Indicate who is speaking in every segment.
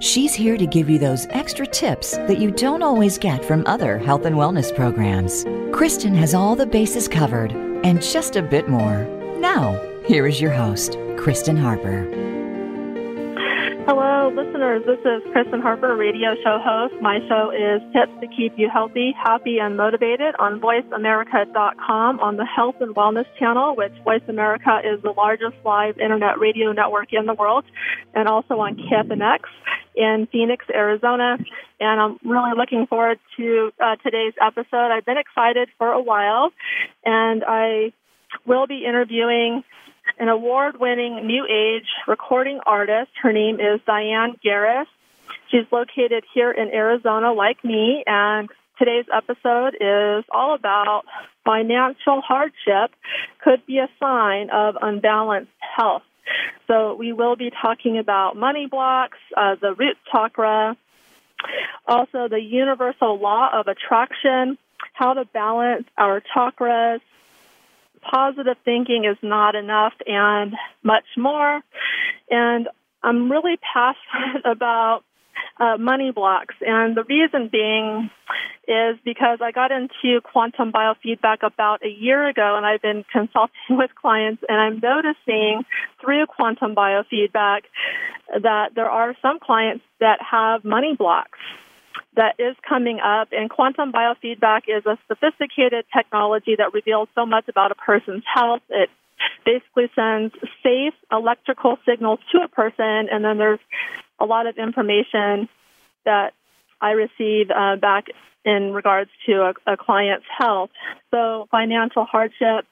Speaker 1: She's here to give you those extra tips that you don't always get from other health and wellness programs. Kristen has all the bases covered and just a bit more. Now, here is your host, Kristen Harper.
Speaker 2: Hello, listeners. This is Kristen Harper, radio show host. My show is Tips to Keep You Healthy, Happy, and Motivated on VoiceAmerica.com on the Health and Wellness channel, which Voice America is the largest live internet radio network in the world, and also on KFNX in Phoenix, Arizona. And I'm really looking forward to uh, today's episode. I've been excited for a while, and I will be interviewing an award winning new age recording artist. Her name is Dyan Garris. She's located here in Arizona, like me, and today's episode is all about financial hardship could be a sign of unbalanced health. So we will be talking about money blocks, uh, the root chakra, also the universal law of attraction, how to balance our chakras, positive thinking is not enough, and much more. And I'm really passionate about uh, money blocks. And the reason being is because I got into quantum biofeedback about a year ago and I've been consulting with clients and I'm noticing through quantum biofeedback that there are some clients that have money blocks that is coming up and quantum biofeedback is a sophisticated technology that reveals so much about a person's health. It basically sends safe electrical signals to a person and then there's a lot of information that I receive uh, back in regards to a, a client's health. So financial hardship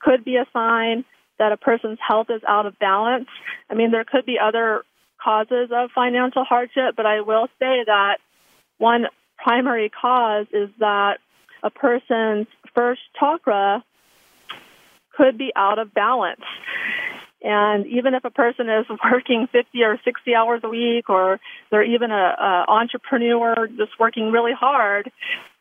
Speaker 2: could be a sign that a person's health is out of balance. I mean, there could be other causes of financial hardship, but I will say that one primary cause is that a person's first chakra could be out of balance. And even if a person is working 50 or 60 hours a week, or they're even a, a entrepreneur just working really hard,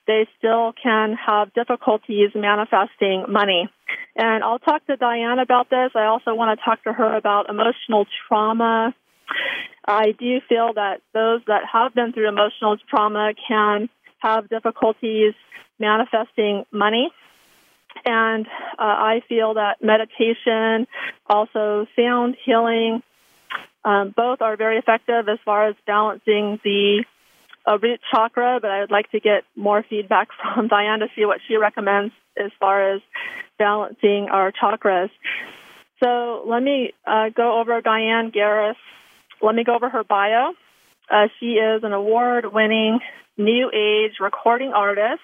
Speaker 2: they still can have difficulties manifesting money. And I'll talk to Dyan about this. I also want to talk to her about emotional trauma. I do feel that those that have been through emotional trauma can have difficulties manifesting money. And uh, I feel that meditation, also sound healing, um, both are very effective as far as balancing the uh, root chakra, but I would like to get more feedback from Dyan to see what she recommends as far as balancing our chakras. So let me uh, go over Dyan Garris. Let me go over her bio. Uh, she is an award winning new age recording artist,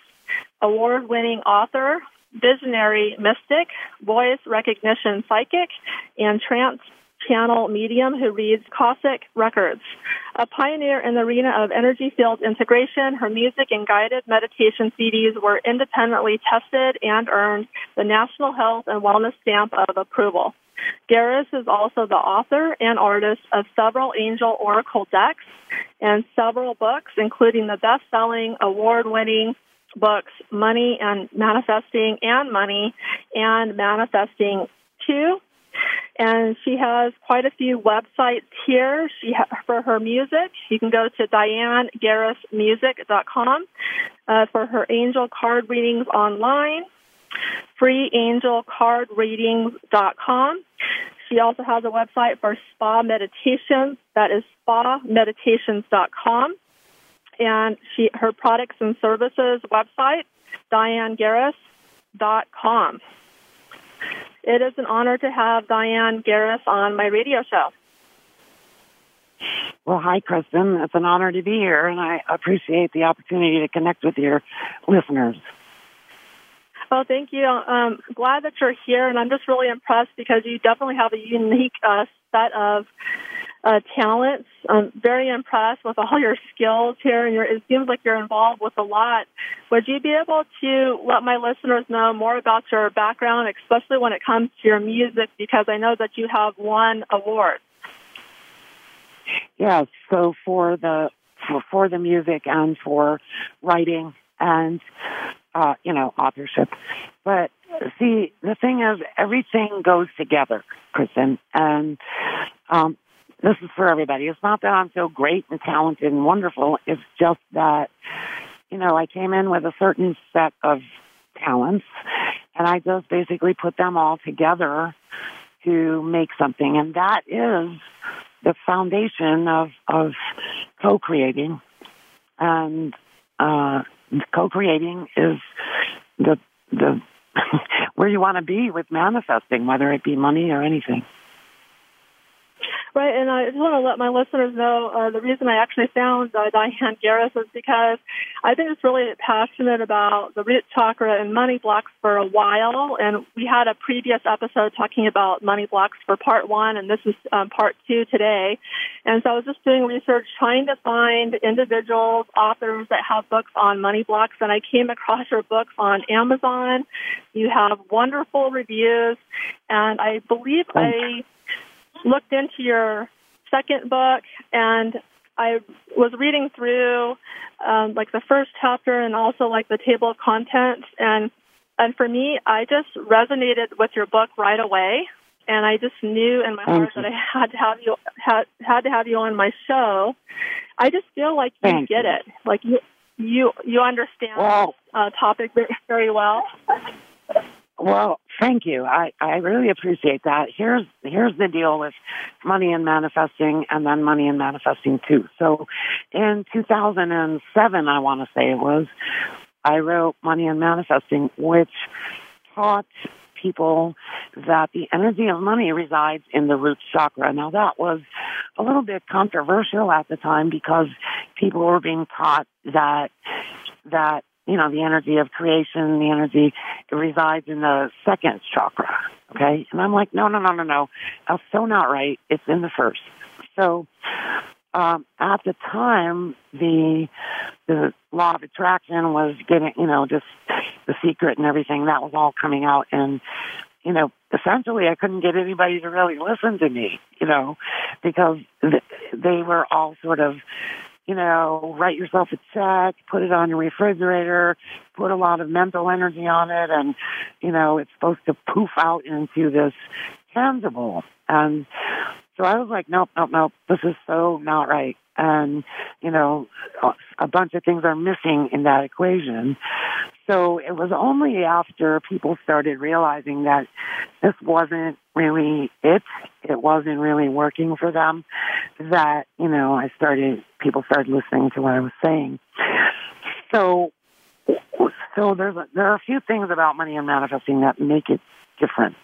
Speaker 2: award winning author, visionary mystic, voice recognition psychic, and trance channel medium who reads Akashic records. A pioneer in the arena of energy field integration, her music and guided meditation CDs were independently tested and earned the National Health and Wellness stamp of approval. Garris is also the author and artist of several angel oracle decks and several books, including the best-selling, award-winning books Money and Manifesting and Money and Manifesting 2. And she has quite a few websites here she ha- for her music. You can go to dyangarrismusic.com uh, for her angel card readings online, freeangelcardreadings.com. She also has a website for spa meditations. That is spameditations.com and she her products and services website, dyangarris.com. It is an honor to have Dyan Garris on my radio show.
Speaker 3: Well, hi, Kristen. It's an honor to be here, and I appreciate the opportunity to connect with your listeners.
Speaker 2: Well, thank you. I'm um, glad that you're here, and I'm just really impressed because you definitely have a unique uh, set of uh, talents. I'm very impressed with all your skills here, and it seems like you're involved with a lot. Would you be able to let my listeners know more about your background, especially when it comes to your music, because I know that you have won awards.
Speaker 3: Yes, so for the for, for the music and for writing and uh, you know authorship, but see the thing is everything goes together, Kristen, and um, this is for everybody. It's not that I'm so great and talented and wonderful. It's just that, you know, I came in with a certain set of talents and I just basically put them all together to make something. And that is the foundation of, of co-creating. And, uh, co-creating is the, the, where you want to be with manifesting, whether it be money or anything.
Speaker 2: Right, and I just want to let my listeners know uh, the reason I actually found uh, Dyan Garris is because I've been just really passionate about the root chakra and money blocks for a while, and we had a previous episode talking about money blocks for part one, and this is um, part two today. And so I was just doing research trying to find individuals, authors that have books on money blocks, and I came across your books on Amazon. You have wonderful reviews, and I believe I looked into your second book and I was reading through um, like the first chapter and also like the table of contents and and for me I just resonated with your book right away and I just knew in my heart that I had to have you had had to have you on my show. I just feel like you
Speaker 3: Thank
Speaker 2: get
Speaker 3: you.
Speaker 2: it. Like you you you understand
Speaker 3: Well-
Speaker 2: the uh, topic very, very well.
Speaker 3: Well, thank you. I, I really appreciate that. Here's here's the deal with money and manifesting and then money and manifesting too. So in 2007, I want to say it was, I wrote Money and Manifesting, which taught people that the energy of money resides in the root chakra. Now that was a little bit controversial at the time because people were being taught that that you know the energy of creation, the energy resides in the second chakra. Okay, and I'm like, no, no, no, no, no. That's so not right. It's in the first. So um, at the time, the the law of attraction was getting, you know, just the secret and everything that was all coming out, and you know, essentially, I couldn't get anybody to really listen to me, you know, because th- they were all sort of you know, write yourself a check, put it on your refrigerator, put a lot of mental energy on it, and, you know, it's supposed to poof out into this tangible. And so I was like, nope, nope, nope, this is so not right. And, you know, a bunch of things are missing in that equation. So it was only after people started realizing that this wasn't really it, it wasn't really working for them, that, you know, I started, people started listening to what I was saying. So, so there's a, there are a few things about money and manifesting that make it different.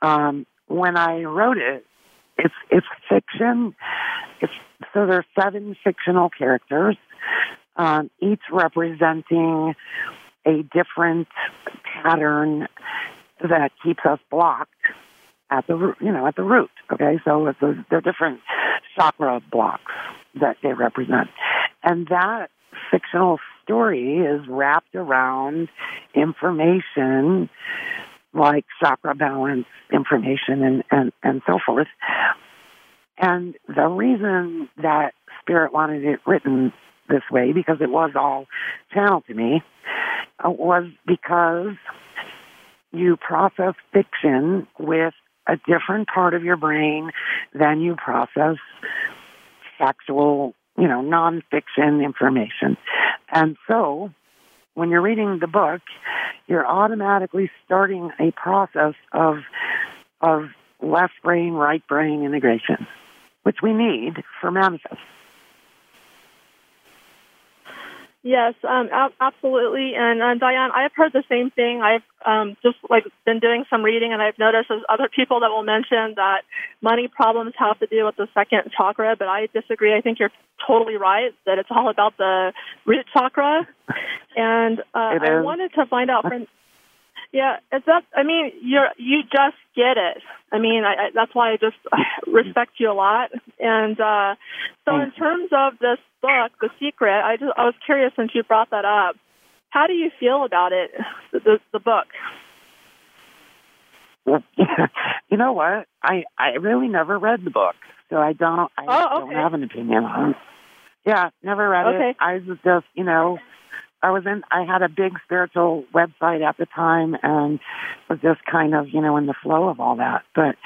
Speaker 3: Um, when I wrote it, it's it's fiction. It's so are seven fictional characters, um, each representing a different pattern that keeps us blocked at the you know, at the root. Okay, so it's a, they're different chakra blocks that they represent, and that fictional story is wrapped around information like chakra balance information and, and, and so forth. And the reason that Spirit wanted it written this way, because it was all channeled to me, was because you process fiction with a different part of your brain than you process factual, you know, nonfiction information. And so when you're reading the book, you're automatically starting a process of of left brain, right brain integration, which we need for manifest.
Speaker 2: Yes, um, ab- absolutely. And uh, Dyan, I've heard the same thing. I've um, just like been doing some reading, and I've noticed there's other people that will mention that money problems have to do with the second chakra, but I disagree. I think you're totally right that it's all about the root chakra. And uh, I wanted to find out from Yeah, it's that. I mean, you're you just get it. I mean, I, I, that's why I just respect you a lot. And uh, so, in terms of this book, The Secret, I just I was curious since you brought that up. How do you feel about it, the the book?
Speaker 3: you know what? I I really never read the book, so I don't I
Speaker 2: oh, okay.
Speaker 3: don't have an opinion on. It. Yeah, never read
Speaker 2: okay.
Speaker 3: it. I was just you know I was in, I had a big spiritual website at the time and was just kind of, you know, in the flow of all that. But,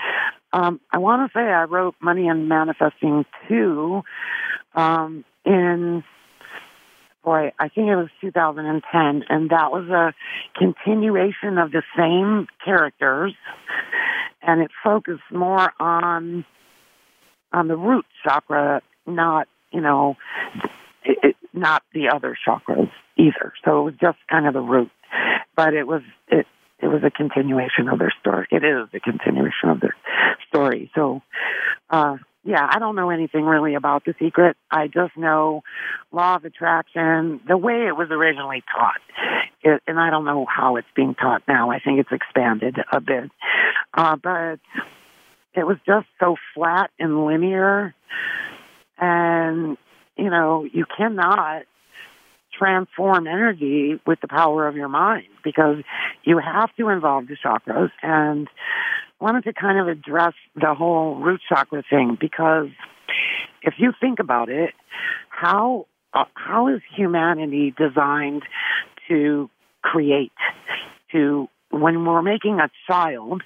Speaker 3: um, I want to say I wrote Money and Manifesting 2, um, in, boy, I think it was 2010. And that was a continuation of the same characters. And it focused more on, on the root chakra, not, you know, it, it, not the other chakras either. So it was just kind of the root, but it was it it was a continuation of their story. It is a continuation of their story. So, uh, yeah, I don't know anything really about the secret. I just know law of attraction, the way it was originally taught. It, and I don't know how it's being taught now. I think it's expanded a bit. Uh, but it was just so flat and linear. And, you know, you cannot transform energy with the power of your mind because you have to involve the chakras and wanted to kind of address the whole root chakra thing because if you think about it, how uh, how is humanity designed to create to when we're making a child,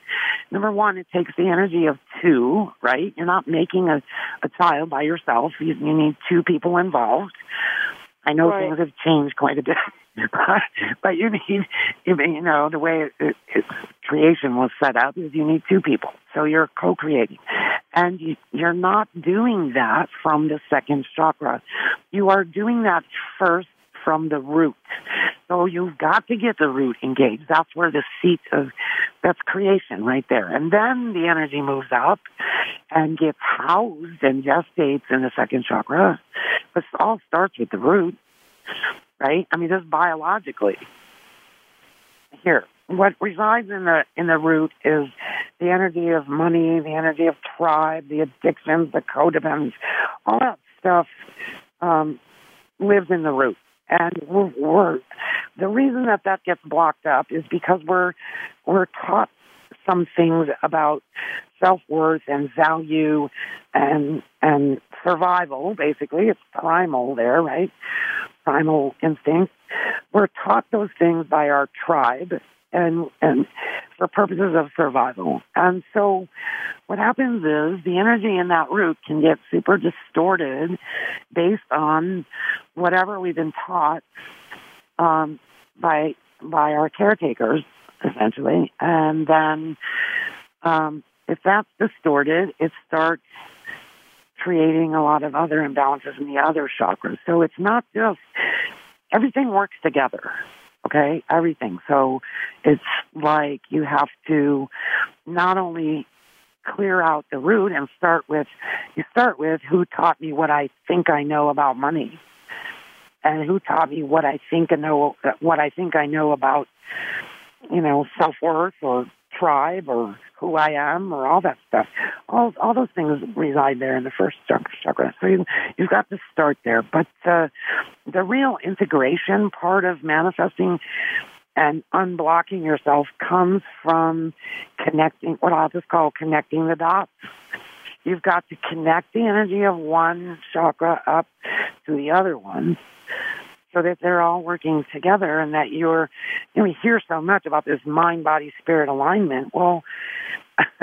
Speaker 3: number one, it takes the energy of two, right? You're not making a, a child by yourself. You, you need two people involved. I know
Speaker 2: right.
Speaker 3: things have changed quite a bit, but you need, you know, the way it, it, it, creation was set up is you need two people. So you're co-creating. And you, you're not doing that from the second chakra. You are doing that first from the root. So you've got to get the root engaged. That's where the seat of, that's creation right there. And then the energy moves up and gets housed and gestates in the second chakra. But it all starts with the root, right? I mean, just biologically. Here, what resides in the in the root is the energy of money, the energy of tribe, the addictions, the codependence, all that stuff um, lives in the root. And we're, we're, the reason that that gets blocked up is because we're we're taught some things about self worth and value and and survival. Basically, it's primal there, right? Primal instinct. We're taught those things by our tribe and and for purposes of survival. And so what happens is the energy in that root can get super distorted based on whatever we've been taught um, by by our caretakers, essentially. And then um, if that's distorted, it starts creating a lot of other imbalances in the other chakras. So it's not just everything works together okay? Everything. So it's like you have to not only clear out the root and start with you start with who taught me what i think i know about money and who taught me what i think i know what i think i know about you know self worth or tribe or who I am or all that stuff. All all those things reside there in the first chakra. So you you've got to start there. But uh, the real integration part of manifesting and unblocking yourself comes from connecting what I'll just call connecting the dots. You've got to connect the energy of one chakra up to the other one so that they're all working together and that you're, you know, we hear so much about this mind, body, spirit alignment. Well,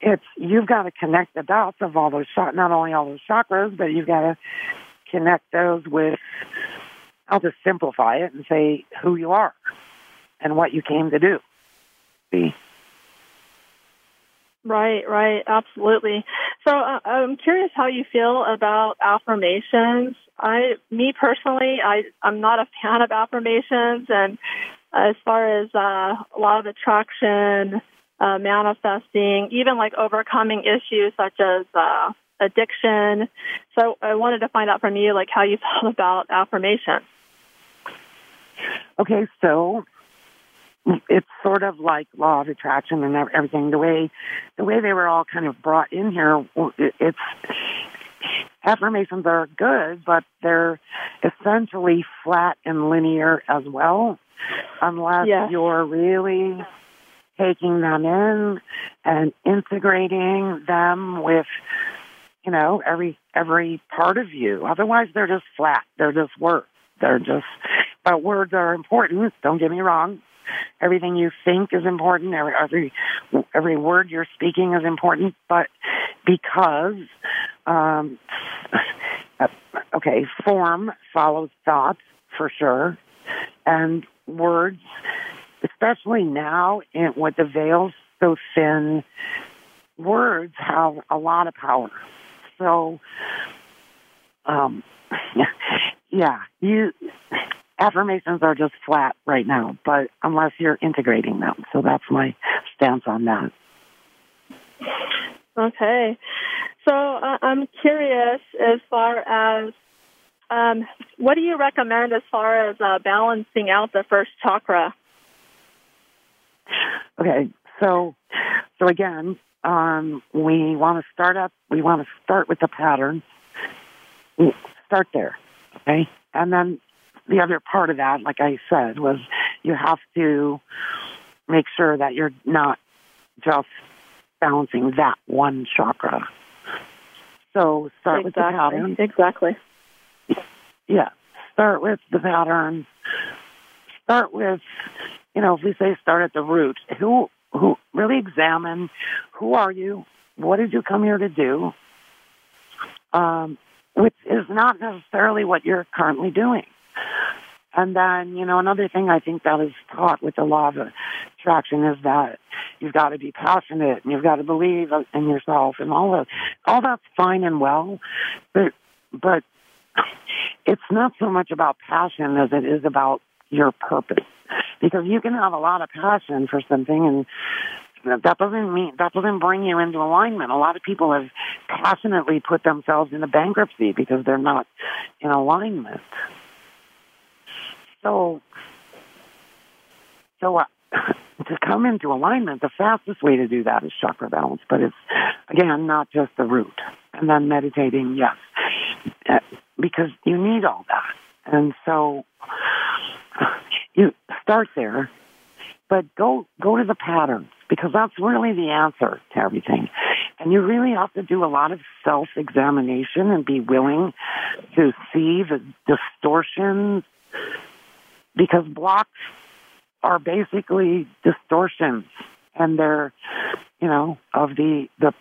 Speaker 3: it's, you've got to connect the dots of all those, not only all those chakras, but you've got to connect those with, I'll just simplify it and say who you are and what you came to do. See?
Speaker 2: Right, right, absolutely. So uh, I'm curious how you feel about affirmations. I, me personally, I, I'm not a fan of affirmations, and as far as uh, law of attraction, uh, manifesting, even like overcoming issues such as uh, addiction. So I wanted to find out from you, like how you felt about affirmations.
Speaker 3: Okay, so it's sort of like law of attraction and everything. The way the way they were all kind of brought in here, it's affirmations are good, but they're essentially flat and linear as well, unless
Speaker 2: yes.
Speaker 3: you're really taking them in and integrating them with you know every every part of you. Otherwise they're just flat. They're just words. They're just but words are important. Don't get me wrong. Everything you think is important. Every every every word you're speaking is important. But because um okay form follows thought for sure and words especially now in, with the veils so thin, words have a lot of power. So, um, yeah, you affirmations are just flat right now, but unless you're integrating them, so that's my stance on that.
Speaker 2: Okay, so uh, I'm curious as far as um, what do you recommend as far as uh, balancing out the first chakra?
Speaker 3: Okay, so so again, um, we want to start up. We want to start with the pattern. Start there, okay, and then the other part of that, like I said, was you have to make sure that you're not just balancing that one chakra. So start
Speaker 2: exactly.
Speaker 3: with the pattern.
Speaker 2: Exactly.
Speaker 3: Yeah. Start with the pattern. Start with you know, if we say start at the root, who who really examine who are you, what did you come here to do, um, which is not necessarily what you're currently doing. And then, you know, another thing I think that is taught with the law of is that you've got to be passionate and you've got to believe in yourself and all that. All that's fine and well, but but it's not so much about passion as it is about your purpose because you can have a lot of passion for something and that doesn't mean that doesn't bring you into alignment. A lot of people have passionately put themselves into bankruptcy because they're not in alignment. So, so to come into alignment, the fastest way to do that is chakra balance. But it's again not just the root, and then meditating, yes, uh, because you need all that. And so you start there, but go go to the patterns because that's really the answer to everything. And you really have to do a lot of self examination and be willing to see the distortions because blocks are basically distortions and they're you know of the the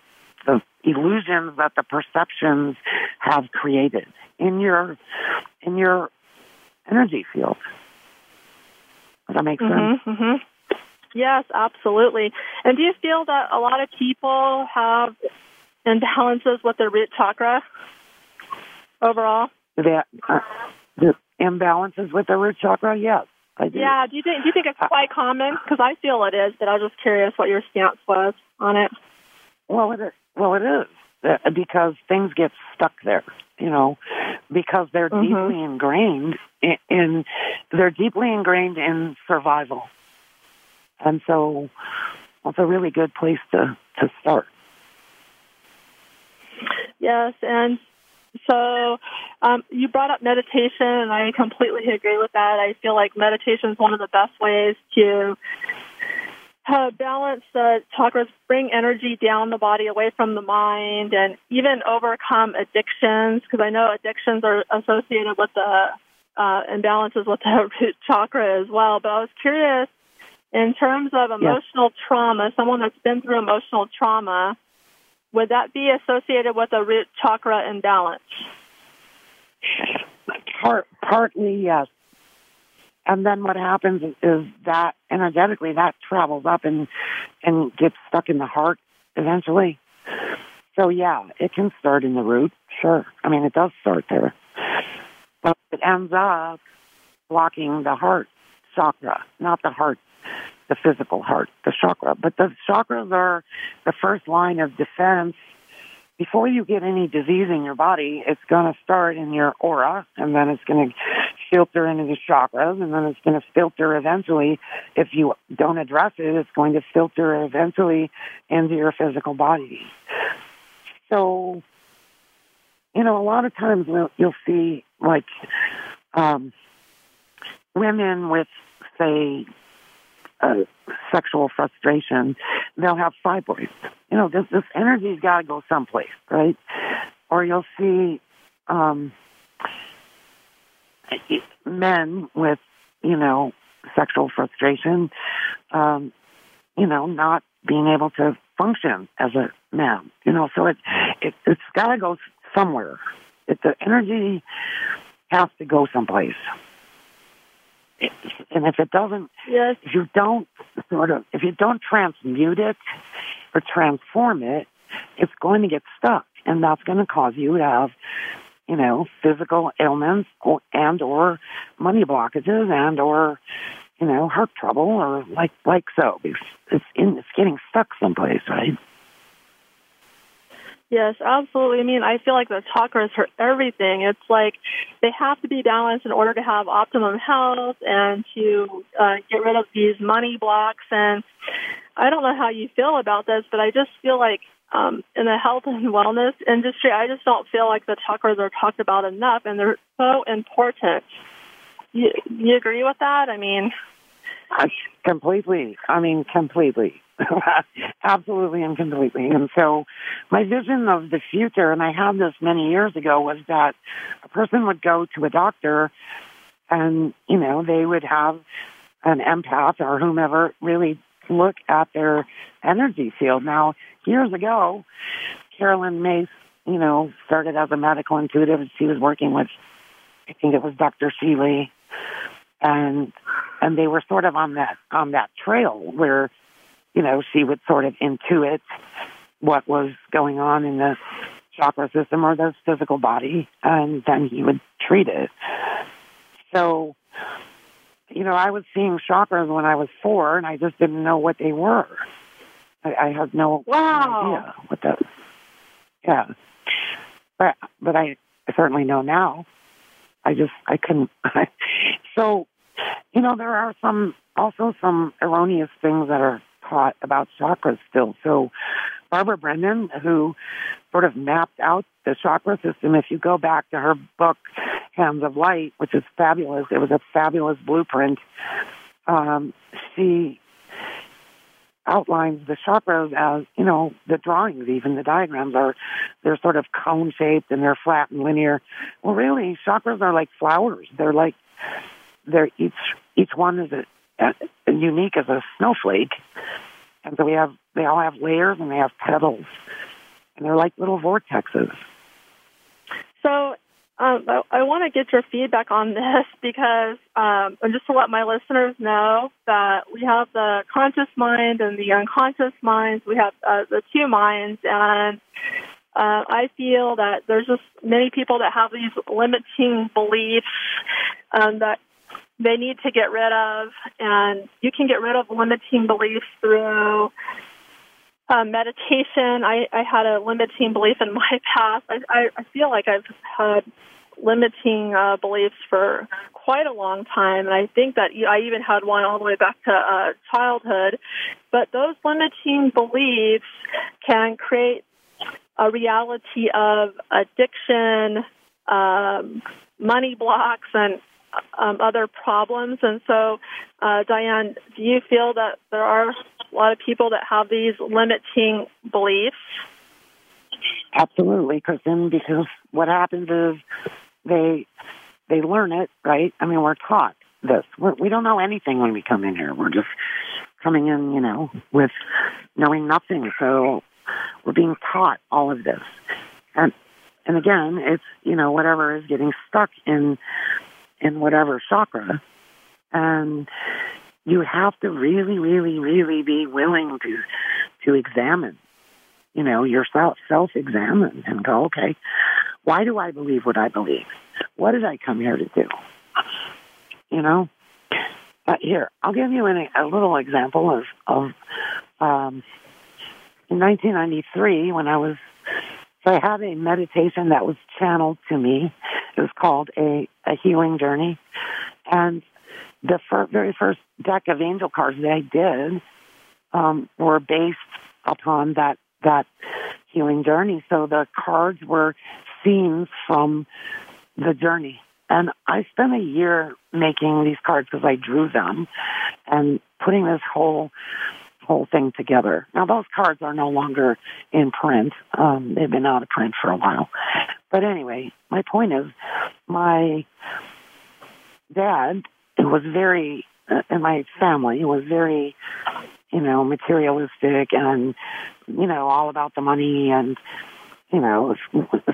Speaker 3: the illusions that the perceptions have created in your in your energy field. Does that make sense?
Speaker 2: Mm-hmm, mm-hmm. Yes, absolutely. And do you feel that a lot of people have imbalances with their root chakra overall?
Speaker 3: The, uh, the imbalances with the root chakra, yes. I do.
Speaker 2: Yeah, do you think do you think it's quite common? Because I feel it is, but I was just curious what your stance was on it.
Speaker 3: Well, it is. Well, it is uh, because things get stuck there. You know, because they're mm-hmm. deeply ingrained in, in they're deeply ingrained in survival, and so it's a really good place to to start.
Speaker 2: Yes, and so um, you brought up meditation, and I completely agree with that. I feel like meditation is one of the best ways to uh, balance the chakras, bring energy down the body, away from the mind, and even overcome addictions. Because I know addictions are associated with the uh, imbalances with the root chakra as well. But I was curious, in terms of emotional yeah. trauma, someone that's been through emotional trauma, would that be associated with a root chakra imbalance?
Speaker 3: Part, partly, yes. And then what happens is, that energetically that travels up and and gets stuck in the heart eventually. So yeah, it can start in the root, sure. I mean, it does start there, but it ends up blocking the heart chakra, not the heart, the physical heart, the chakra. But the chakras are the first line of defense before you get any disease in your body, it's going to start in your aura, and then it's going to filter into the chakras, and then it's going to filter eventually. If you don't address it, it's going to filter eventually into your physical body. So, you know, a lot of times you'll see like um, women with, say, uh, sexual frustration, they'll have fibroids. You know, this this energy's got to go someplace, right? Or you'll see um, men with, you know, sexual frustration, um, you know, not being able to function as a man. You know, so it, it it's got to go somewhere. It, the energy has to go someplace and if it doesn't,
Speaker 2: yes.
Speaker 3: if you don't sort of, if you don't transmute it or transform it, it's going to get stuck, and that's going to cause you to have, you know, physical ailments or, and or money blockages and or, you know, heart trouble or like like so. It's it's, in, it's getting stuck someplace, right?
Speaker 2: Yes, absolutely. I mean, I feel like the chakras are everything. It's like they have to be balanced in order to have optimum health and to uh, get rid of these money blocks. And I don't know how you feel about this, but I just feel like um, in the health and wellness industry, I just don't feel like the chakras are talked about enough, and they're so important. You, you agree with that? I mean,
Speaker 3: I, completely. I mean, completely. Absolutely and completely. And so my vision of the future, and I had this many years ago, was that a person would go to a doctor and, you know, they would have an empath or whomever really look at their energy field. Now, years ago, Carolyn Myss, you know, started as a medical intuitive. She was working with, I think it was Dr. Shealy, and and they were sort of on that on that trail where you know, she would sort of intuit what was going on in the chakra system or the physical body, and then he would treat it. So, you know, I was seeing chakras when I was four, and I just didn't know what they were. I, I had no
Speaker 2: wow.
Speaker 3: idea what that. Yeah, but but I certainly know now. I just I couldn't. so, you know, there are some also some erroneous things that are taught about chakras still. So Barbara Brennan, who sort of mapped out the chakra system, if you go back to her book, Hands of Light, which is fabulous, it was a fabulous blueprint. Um, she outlines the chakras as, you know, the drawings, even the diagrams are, they're sort of cone shaped and they're flat and linear. Well, really, chakras are like flowers. They're like, they're each, each one is a, unique as a snowflake. And so we have, they all have layers and they have petals. And they're like little vortexes.
Speaker 2: So um, I, I want to get your feedback on this because, um, and just to let my listeners know that we have the conscious mind and the unconscious minds. We have uh, the two minds, and uh, I feel that there's just many people that have these limiting beliefs um, that they need to get rid of. And you can get rid of limiting beliefs through uh, meditation. I, I had a limiting belief in my past. I, I, I feel like I've had limiting uh, beliefs for quite a long time, and I think that I even had one all the way back to uh, childhood. But those limiting beliefs can create a reality of addiction, um, money blocks, and um, other problems. And so, uh, Dyan, do you feel that there are a lot of people that have these limiting beliefs?
Speaker 3: Absolutely, Kristen. Because what happens is they they learn it, right? I mean, we're taught this. We're, we don't know anything when we come in here. We're just coming in, you know, with knowing nothing. So we're being taught all of this, and and again, it's you know whatever is getting stuck in in whatever chakra. And you have to really, really, really be willing to to examine, you know, yourself, self examine and go, okay, why do I believe what I believe? What did I come here to do? You know? Uh, here, I'll give you an, a little example of, of um, in 1993 when I was So I had a meditation that was channeled to me. It was called a, a healing journey. And the fir- very first deck of angel cards that I did um, were based upon that that healing journey. So the cards were scenes from the journey. And I spent a year making these cards because I drew them and putting this whole whole thing together. Now those cards are no longer in print. Um, they've been out of print for a while. But anyway, my point is, my dad was very, uh, and my family was very, you know, materialistic and, you know, all about the money and, you know,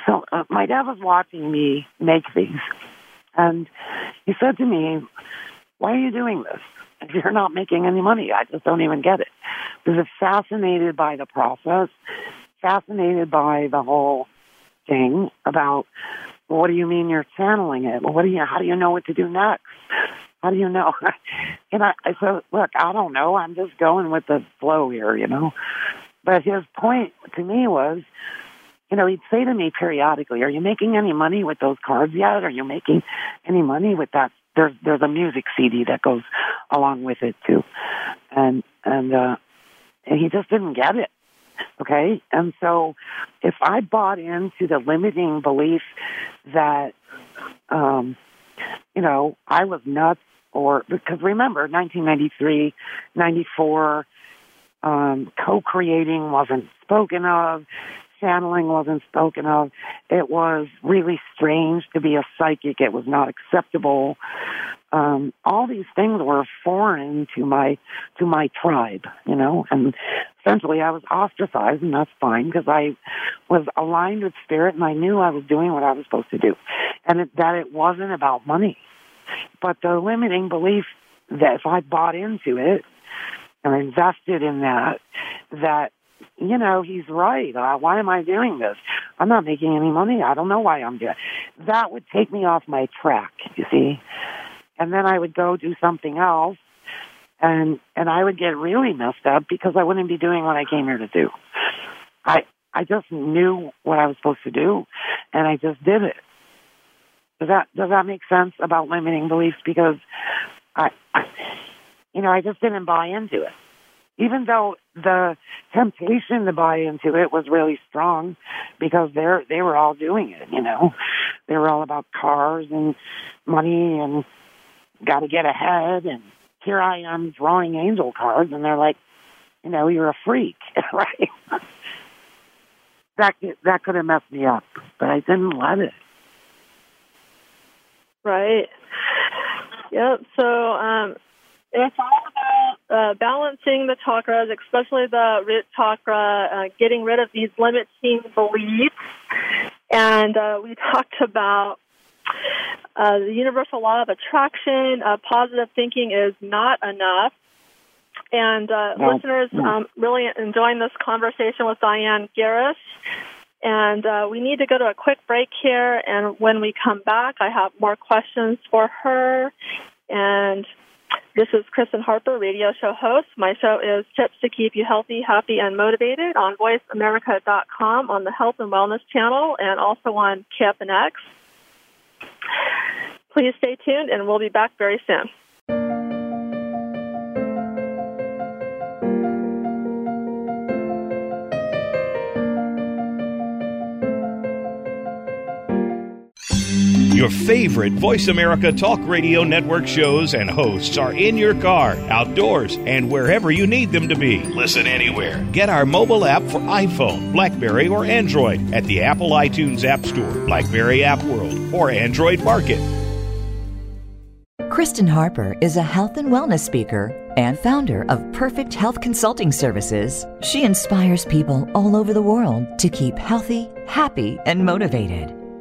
Speaker 3: so uh, my dad was watching me make these, and he said to me, "Why are you doing this? If you're not making any money, I just don't even get it." Because fascinated by the process, fascinated by the whole thing about what do you mean you're channeling it? Well, what do you? How do you know what to do next? How do you know? and I, I said, look, I don't know. I'm just going with the flow here, you know. But his point to me was, you know, he'd say to me periodically, "Are you making any money with those cards yet? Are you making any money with that?" There's there's a music CD that goes along with it too, and and uh, and he just didn't get it. Okay, and so if I bought into the limiting belief that, um, you know, I was nuts, or because remember, 1993, 94. Um, co-creating wasn't spoken of channeling wasn't spoken of. It was really strange to be a psychic. It was not acceptable. Um, all these things were foreign to my to my tribe, you know, and essentially I was ostracized, and that's fine because I was aligned with spirit, and I knew I was doing what I was supposed to do, and it, that it wasn't about money. But the limiting belief that if I bought into it and invested in that, that you know, he's right. Uh, why am I doing this? I'm not making any money. I don't know why I'm doing That would take me off my track, you see. And then I would go do something else and and I would get really messed up because I wouldn't be doing what I came here to do. I I just knew what I was supposed to do and I just did it. Does that does that make sense about limiting beliefs? Because I, I you know, I just didn't buy into it even though the temptation to buy into it was really strong because they're they were all doing it you know. They were all about cars and money and got to get ahead and here i am drawing angel cards and they're like you know you're a freak right? That that could have messed me up but i didn't let it.
Speaker 2: Right. Yep so um it's all about uh, balancing the chakras, especially the root chakra, uh, getting rid of these limiting beliefs. And uh, we talked about uh, the universal law of attraction. Uh, positive thinking is not enough. And uh, listeners, um, really enjoying this conversation with Dyan Garris. And uh, we need to go to a quick break here. And when we come back, I have more questions for her. And this is Kristen Harper, radio show host. My show is Tips to Keep You Healthy, Happy, and Motivated on VoiceAmerica.com on the Health and Wellness channel and also on KFNX. Please stay tuned and we'll be back very soon.
Speaker 4: Your favorite Voice America Talk Radio Network shows and hosts are in your car, outdoors, and wherever you need them to be. Listen anywhere. Get our mobile app for iPhone, Blackberry, or Android at the Apple iTunes App Store, Blackberry App World, or Android Market.
Speaker 1: Kristen Harper is a health and wellness speaker and founder of Perfect Health Consulting Services. She inspires people all over the world to keep healthy, happy, and motivated.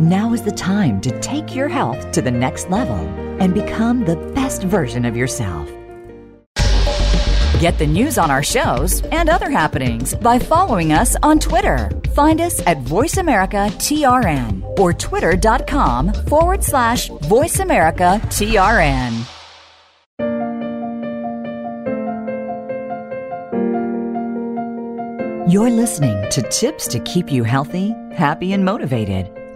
Speaker 1: Now is the time to take your health to the next level and become the best version of yourself. Get the news on our shows and other happenings by following us on Twitter. Find us at VoiceAmericaTRN or twitter.com forward slash VoiceAmericaTRN. You're listening to Tips to Keep You Healthy, Happy, and Motivated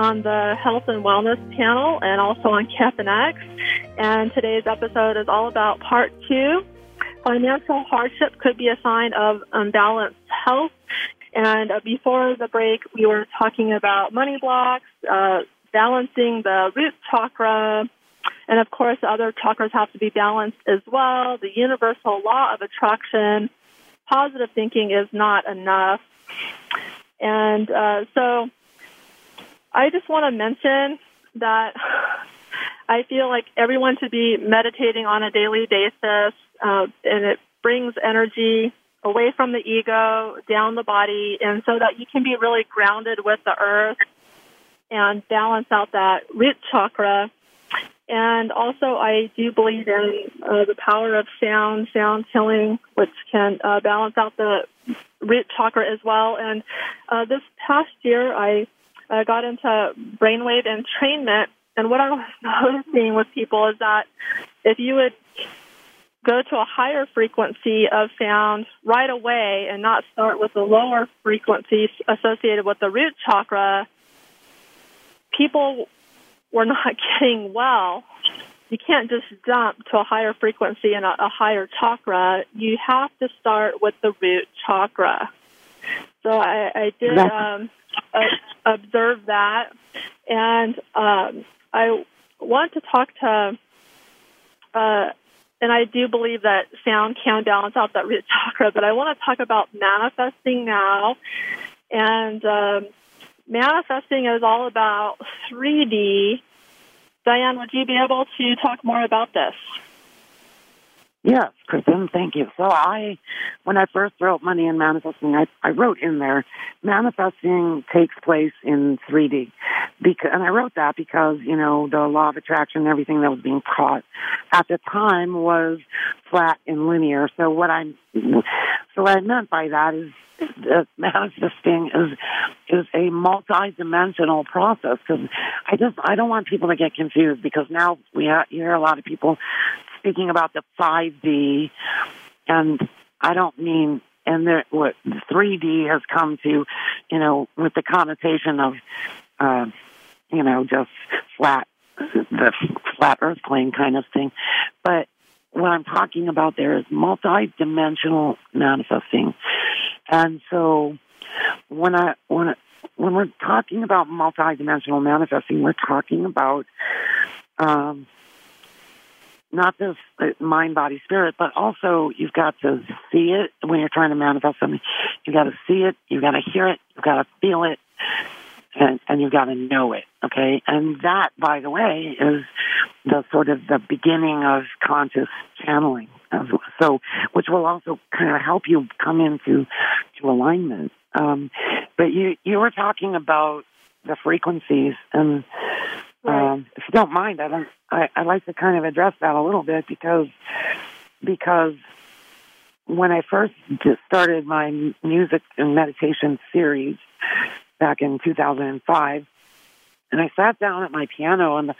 Speaker 2: on the Health and Wellness panel, and also on KFNX. And today's episode is all about part two. Financial hardship could be a sign of unbalanced health. And uh, before the break, we were talking about money blocks, uh, balancing the root chakra, and of course, other chakras have to be balanced as well. The universal law of attraction, positive thinking is not enough. And uh, so I just want to mention that I feel like everyone should be meditating on a daily basis, uh, and it brings energy away from the ego, down the body, and so that you can be really grounded with the earth and balance out that root chakra and also, I do believe in uh, the power of sound, sound healing, which can uh, balance out the root chakra as well. And uh, this past year, I uh, got into brainwave entrainment. And what I was noticing with people is that if you would go to a higher frequency of sound right away and not start with the lower frequencies associated with the root chakra, people we're not getting well, you can't just jump to a higher frequency and a, a higher chakra. You have to start with the root chakra. So I, I did um, uh, observe that, and um, I want to talk to, uh, and I do believe that sound can balance out that root chakra. But I want to talk about manifesting now, and um, manifesting is all about 3D. Dyan, would you be able to talk more about this?
Speaker 3: Yes, Kristen, thank you. So I, when I first wrote Money and Manifesting, I, I wrote in there, manifesting takes place in 3D. Because, and I wrote that because, you know, the law of attraction and everything that was being taught at the time was flat and linear. So what I'm, so what I meant by that is that manifesting is is a multi-dimensional process because I just I don't want people to get confused because now we ha- hear a lot of people speaking about the 5D, and I don't mean and there what 3D has come to, you know, with the connotation of, uh, you know, just flat the flat Earth plane kind of thing, but what I'm talking about there is multi-dimensional manifesting, and so when I when I, when we're talking about multi-dimensional manifesting, we're talking about um, not just mind, body, spirit, but also you've got to see it when you're trying to manifest something. You've got to see it, you've got to hear it, you've got to feel it, and, and you've got to know it. Okay, and that, by the way, is the sort of the beginning of conscious channeling. So, which will also kind of help you come into to alignment. Um, but you you were talking about the frequencies, and um, if you don't mind, I don't. I, I'd like to kind of address that a little bit because because when I first started my music and meditation series back in 2005, and I sat down at my piano and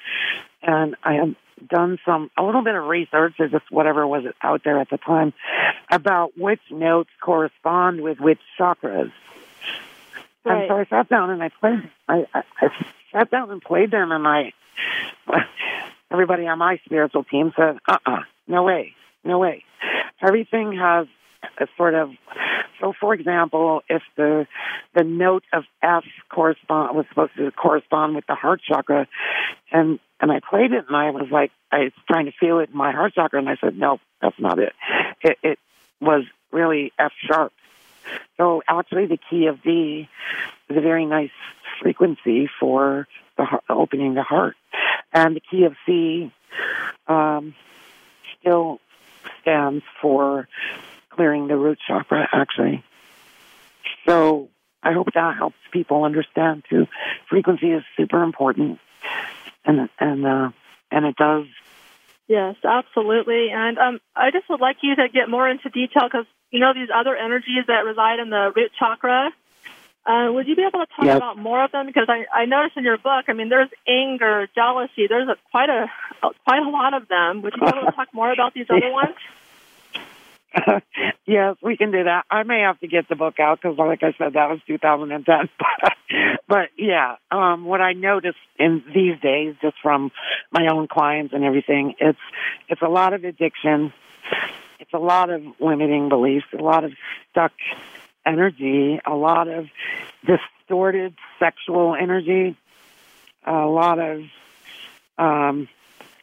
Speaker 3: and I had done some a little bit of research or just whatever was out there at the time about which notes correspond with which chakras. Right. And so I sat down and I played. I, I, I sat down and played them, and I everybody on my spiritual team said, "Uh, uh-uh, uh no way, no way." Everything has a sort of so for example if the the note of f correspond was supposed to correspond with the heart chakra and and I played it, and I was like, I was trying to feel it in my heart chakra, and I said, no, that's not it. It, it was really F sharp. So actually, the key of D is a very nice frequency for the heart, opening the heart, and the key of C um, still stands for clearing the root chakra. Actually, so I hope that helps people understand too. Frequency is super important, and and uh, and it does.
Speaker 2: Yes, absolutely. And um, I just would like you to get more into detail because you know these other energies that reside in the root chakra. Uh, would you be able to talk
Speaker 3: Yes.
Speaker 2: about more of them? Because I, I noticed in your book, I mean, there's anger, jealousy. There's a, quite a quite a lot of them. Would you be able to talk more about these other ones?
Speaker 3: yes, we can do that. I may have to get the book out because, like I said, that was 2010. but, but yeah, um, what I noticed in these days, just from my own clients and everything, it's it's a lot of addiction. It's a lot of limiting beliefs, a lot of stuck energy, a lot of distorted sexual energy, a lot of, um,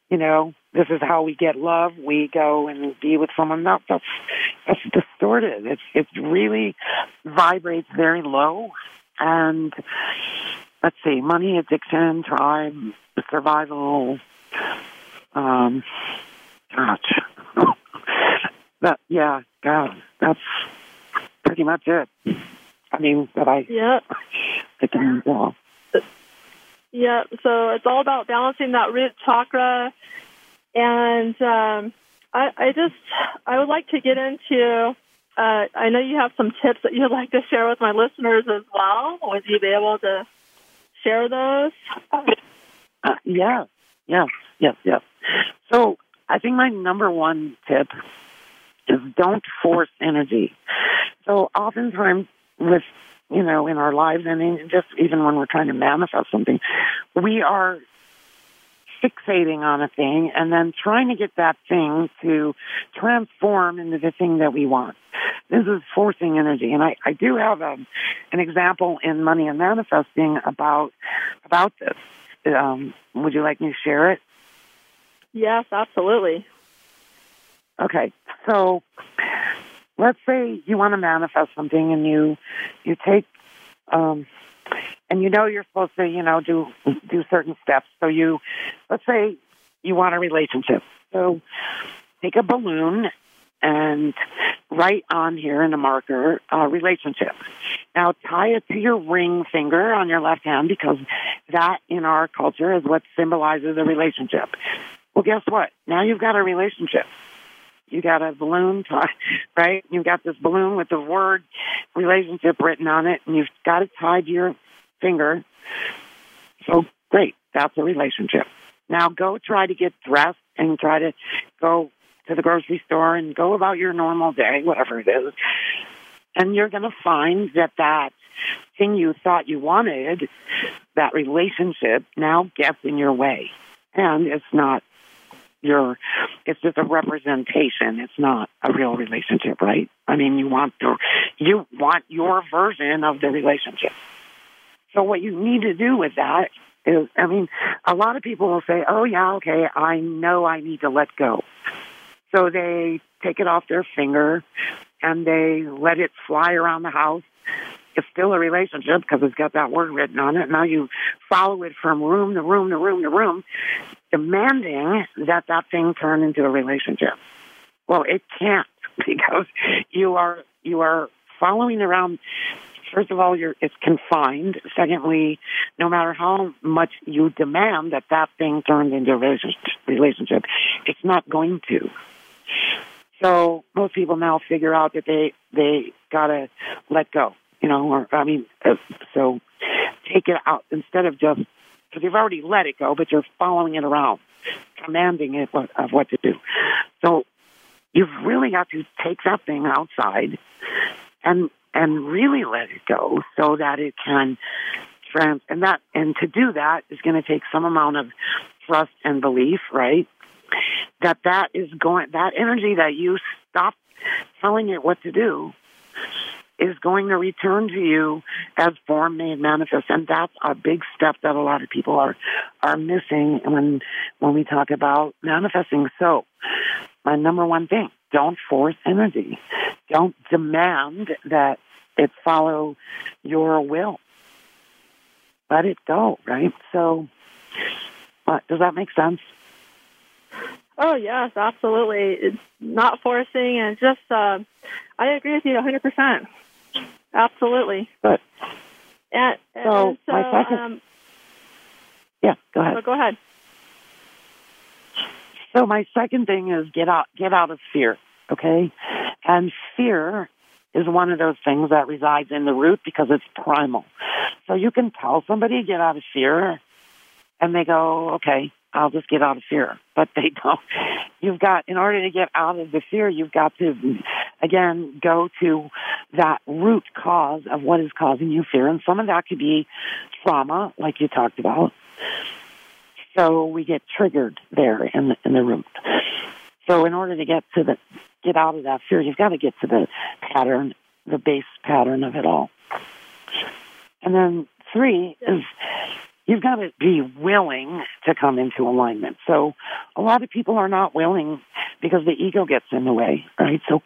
Speaker 3: you know, this is how we get love. We go and be with someone. No, that's that's distorted. It's it really vibrates very low. And let's see, money, addiction, tribe, survival. Um, gosh, that yeah, God, that's pretty much it. I mean, that I
Speaker 2: Yeah.
Speaker 3: I can
Speaker 2: Yeah, so it's all about balancing that root chakra, and um, I, I just I would like to get into. Uh, I know you have some tips that you'd like to share with my listeners as well. Would you be able to share those?
Speaker 3: Uh, yeah, yes, yes, yes. So I think my number one tip is don't force energy. So oftentimes with you know in our lives and just even when we're trying to manifest something, we are fixating on a thing and then trying to get that thing to transform into the thing that we want. This is forcing energy, and I, I do have a, an example in Money and Manifesting about about this. Um, would you like me to share it?
Speaker 2: Yes, absolutely.
Speaker 3: Okay, so let's say you want to manifest something, and you you take um, and you know you're supposed to you know do do certain steps. So you let's say you want a relationship. So take a balloon and write on here in a marker uh, relationship. Now tie it to your ring finger on your left hand because that in our culture is what symbolizes a relationship. Well, guess what? Now you've got a relationship. You got a balloon, right? You've got this balloon with the word relationship written on it, and you've got it tied to your finger. So great, that's a relationship. Now go try to get dressed and try to go to the grocery store and go about your normal day, whatever it is. And you're going to find that that thing you thought you wanted, that relationship, now gets in your way. And it's not your, it's just a representation. It's not a real relationship, right? I mean, you want the, you want your version of the relationship. So what you need to do with that is, I mean, a lot of people will say, oh yeah, okay, I know I need to let go. So they take it off their finger and they let it fly around the house. It's still a relationship because it's got that word written on it. Now you follow it from room to room to room to room, demanding that that thing turn into a relationship. Well, it can't because you are you are following around. First of all, you're it's confined. Secondly, no matter how much you demand that that thing turns into a relationship, it's not going to. So most people now figure out that they they gotta let go. You know, or I mean, uh, so take it out instead of just because you've already let it go, but you're following it around, commanding it what, of what to do. So you've really got to take that thing outside and and really let it go so that it can trans and that and to do that is going to take some amount of trust and belief, right? That that is going that energy that you stop telling it what to do is going to return to you as form made manifest. And that's a big step that a lot of people are, are missing when, when we talk about manifesting. So my number one thing, don't force energy. Don't demand that it follow your will. Let it go, right? So, uh, does that make sense?
Speaker 2: Oh yes, absolutely. It's not forcing, and just uh, I agree with you 100. percent Absolutely.
Speaker 3: Good.
Speaker 2: And,
Speaker 3: so,
Speaker 2: and so
Speaker 3: my second.
Speaker 2: Um,
Speaker 3: yeah, go ahead.
Speaker 2: so go ahead.
Speaker 3: So my second thing is get out get out of fear, okay? And fear is one of those things that resides in the root because it's primal. So you can tell somebody get out of fear and they go, "Okay, I'll just get out of fear." But they don't. You've got in order to get out of the fear, you've got to again go to that root cause of what is causing you fear and some of that could be trauma like you talked about so we get triggered there in the, in the root. So in order to get to the get out of that fear, you've got to get to the pattern, the base pattern of it all. And then three is you've got to be willing to come into alignment. So a lot of people are not willing because the ego gets in the way, right? So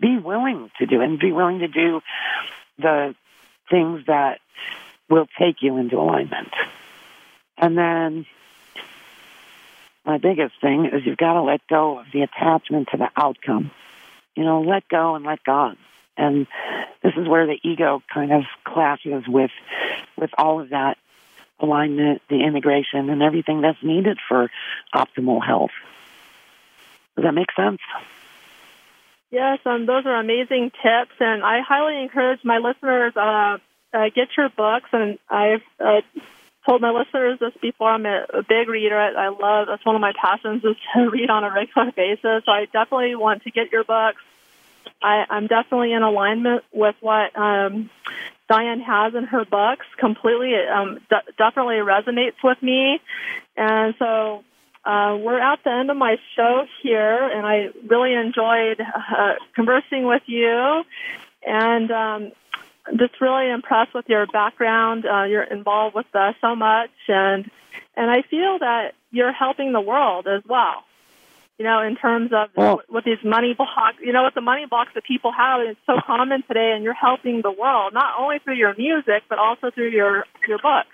Speaker 3: be willing to do it and be willing to do the things that will take you into alignment. And then my biggest thing is you've got to let go of the attachment to the outcome. You know, let go and let God. And this is where the ego kind of clashes with with all of that alignment, the integration, and everything that's needed for optimal health. Does that make sense?
Speaker 2: Yes, um, those are amazing tips, and I highly encourage my listeners uh, uh, get your books. And I've uh, told my listeners this before. I'm a, a big reader. I, I love. That's one of my passions is to read on a regular basis. So I definitely want to get your books. I, I'm definitely in alignment with what um, Dyan has in her books. Completely, um, d- definitely resonates with me, and so uh, we're at the end of my show here, and I really enjoyed uh, conversing with you. And um, just really impressed with your background. Uh, you're involved with uh, so much, and and I feel that you're helping the world as well. You know, in terms of
Speaker 3: well,
Speaker 2: with these money blocks, you know, with the money blocks that people have, it's so common today, and you're helping the world not only through your music but also through your your books.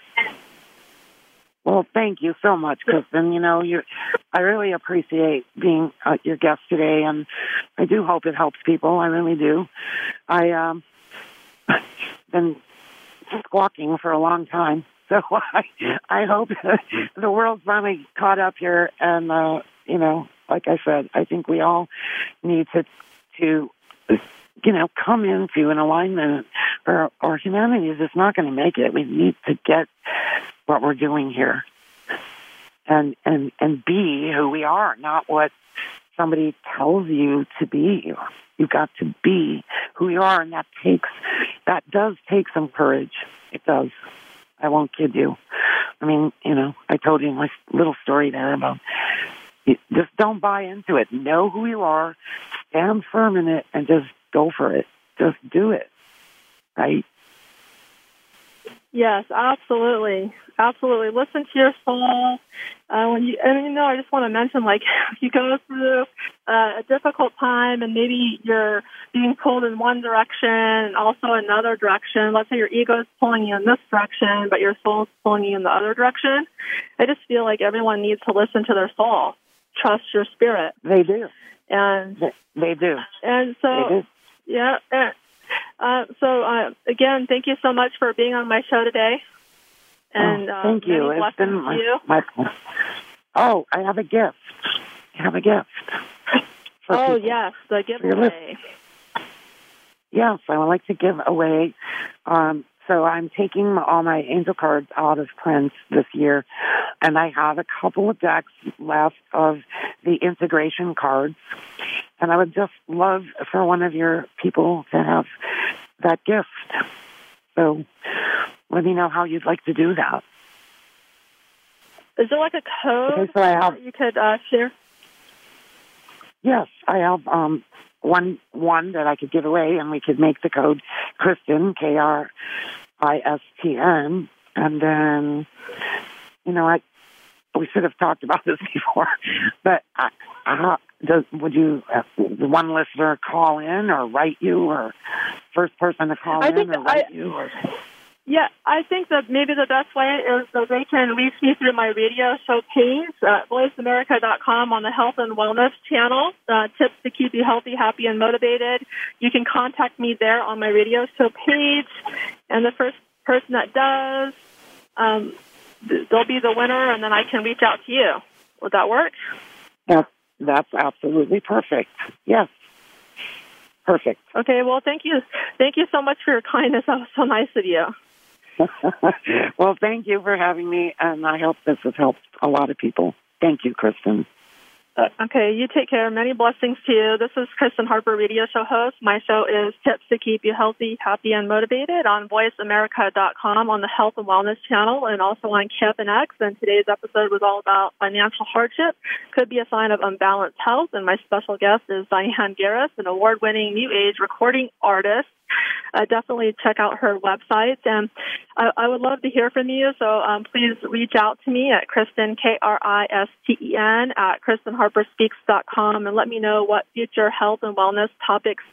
Speaker 3: Well, thank you so much, Kristen. You know, you, I really appreciate being uh, your guest today, and I do hope it helps people. I really do. I um, been squawking for a long time. So I, I hope the world's finally caught up here. And, uh, you know, like I said, I think we all need to, to, you know, come into an alignment or, or humanity is just not going to make it. We need to get what we're doing here and, and, and be who we are, not what somebody tells you to be. You've got to be who you are, and that takes that does take some courage. It does. I won't kid you. I mean, you know, I told you my little story there about just don't buy into it. Know who you are, stand firm in it, and just go for it. Just do it. Right?
Speaker 2: Yes, absolutely, absolutely. Listen to your soul. Uh, when you, and you know, I just want to mention, like, if you go through uh, a difficult time and maybe you're being pulled in one direction and also another direction. Let's say your ego is pulling you in this direction, but your soul is pulling you in the other direction. I just feel like everyone needs to listen to their soul, trust your spirit.
Speaker 3: They do,
Speaker 2: and
Speaker 3: they do,
Speaker 2: and so
Speaker 3: do.
Speaker 2: yeah. And, uh, so uh, again, thank you so much for being on my show today. And
Speaker 3: oh, thank
Speaker 2: uh,
Speaker 3: you.
Speaker 2: It's
Speaker 3: been
Speaker 2: my,
Speaker 3: you. my, Oh, I have a gift. I have a gift.
Speaker 2: oh
Speaker 3: people.
Speaker 2: yes, the giveaway.
Speaker 3: Yes, I would like to give away. Um, so I'm taking all my angel cards out of print this year, and I have a couple of decks left of the integration cards. And I would just love for one of your people to have that gift. So let me know how you'd like to do that.
Speaker 2: Is there like a code
Speaker 3: okay, so have,
Speaker 2: you could uh, share?
Speaker 3: Yes, I have um, one one that I could give away, and we could make the code Kristyn K R I S T N, and then you know I we should have talked about this before, but I, I, does would you uh, one listener call in or write you or first person to call
Speaker 2: I
Speaker 3: in or write
Speaker 2: I,
Speaker 3: you or
Speaker 2: yeah, I think that maybe the best way is that they can reach me through my radio show page at voiceamerica.com on the health and wellness channel. Uh, tips to keep you healthy, happy, and motivated. You can contact me there on my radio show page, and the first person that does, um, they'll be the winner, and then I can reach out to you. Would that work?
Speaker 3: Yeah, that's absolutely perfect. Yes. Perfect.
Speaker 2: Okay, well, thank you. Thank you so much for your kindness. That was so nice of you.
Speaker 3: well, thank you for having me, and I hope this has helped a lot of people. Thank you, Kristen.
Speaker 2: Uh, okay, you take care. Many blessings to you. This is Kristen Harper, radio show host. My show is Tips to Keep You Healthy, Happy, and Motivated on VoiceAmerica.com on the Health and Wellness channel and also on KFNX. And today's episode was all about financial hardship. Could be a sign of unbalanced health. And my special guest is Dyan Garris, an award-winning New Age recording artist uh, definitely check out her website. And I, I would love to hear from you. So um, please reach out to me at Kristen, K R I S T E N, at KristenHarperSpeaks.com and let me know what future health and wellness topics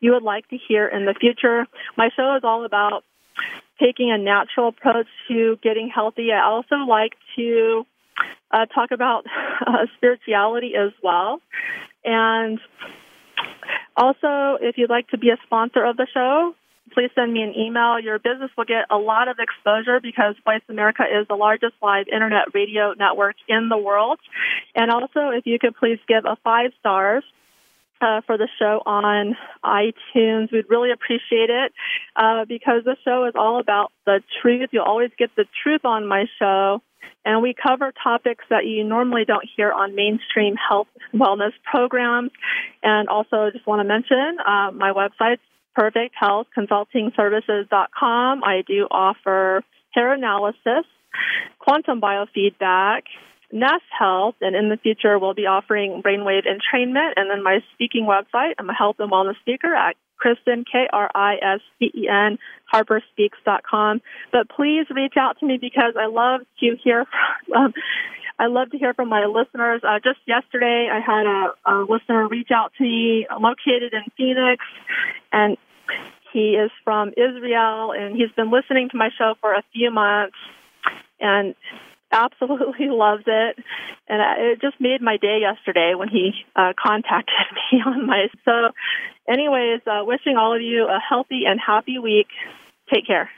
Speaker 2: you would like to hear in the future. My show is all about taking a natural approach to getting healthy. I also like to uh, talk about uh, spirituality as well. And also, if you'd like to be a sponsor of the show, please send me an email. Your business will get a lot of exposure because Voice America is the largest live internet radio network in the world. And also, if you could please give a five stars uh, for the show on iTunes. We'd really appreciate it uh, because the show is all about the truth. You'll always get the truth on my show. And we cover topics that you normally don't hear on mainstream health and wellness programs. And also, just want to mention uh, my website's perfecthealthconsultingservices.com. I do offer hair analysis, quantum biofeedback, NES Health, and in the future we'll be offering brainwave entrainment. And then my speaking website, I'm a health and wellness speaker at Kristen, K R I S T E N, harperspeaks.com. But please reach out to me because I love to hear from, um, I love to hear from my listeners. Uh, just yesterday, I had a, a listener reach out to me, located in Phoenix, and he is from Israel, and he's been listening to my show for a few months, and absolutely loves it, and it just made my day yesterday when he uh, contacted me on my. So, anyways, uh, wishing all of you a healthy and happy week. Take care.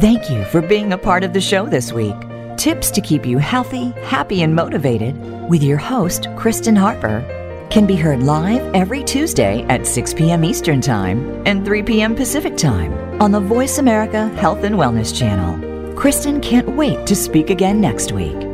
Speaker 1: Thank you for being a part of the show this week. Tips to keep you healthy, happy, and motivated with your host, Kristen Harper can be heard live every Tuesday at 6 p.m. Eastern Time and 3 p.m. Pacific Time on the Voice America Health and Wellness Channel. Kristen can't wait to speak again next week.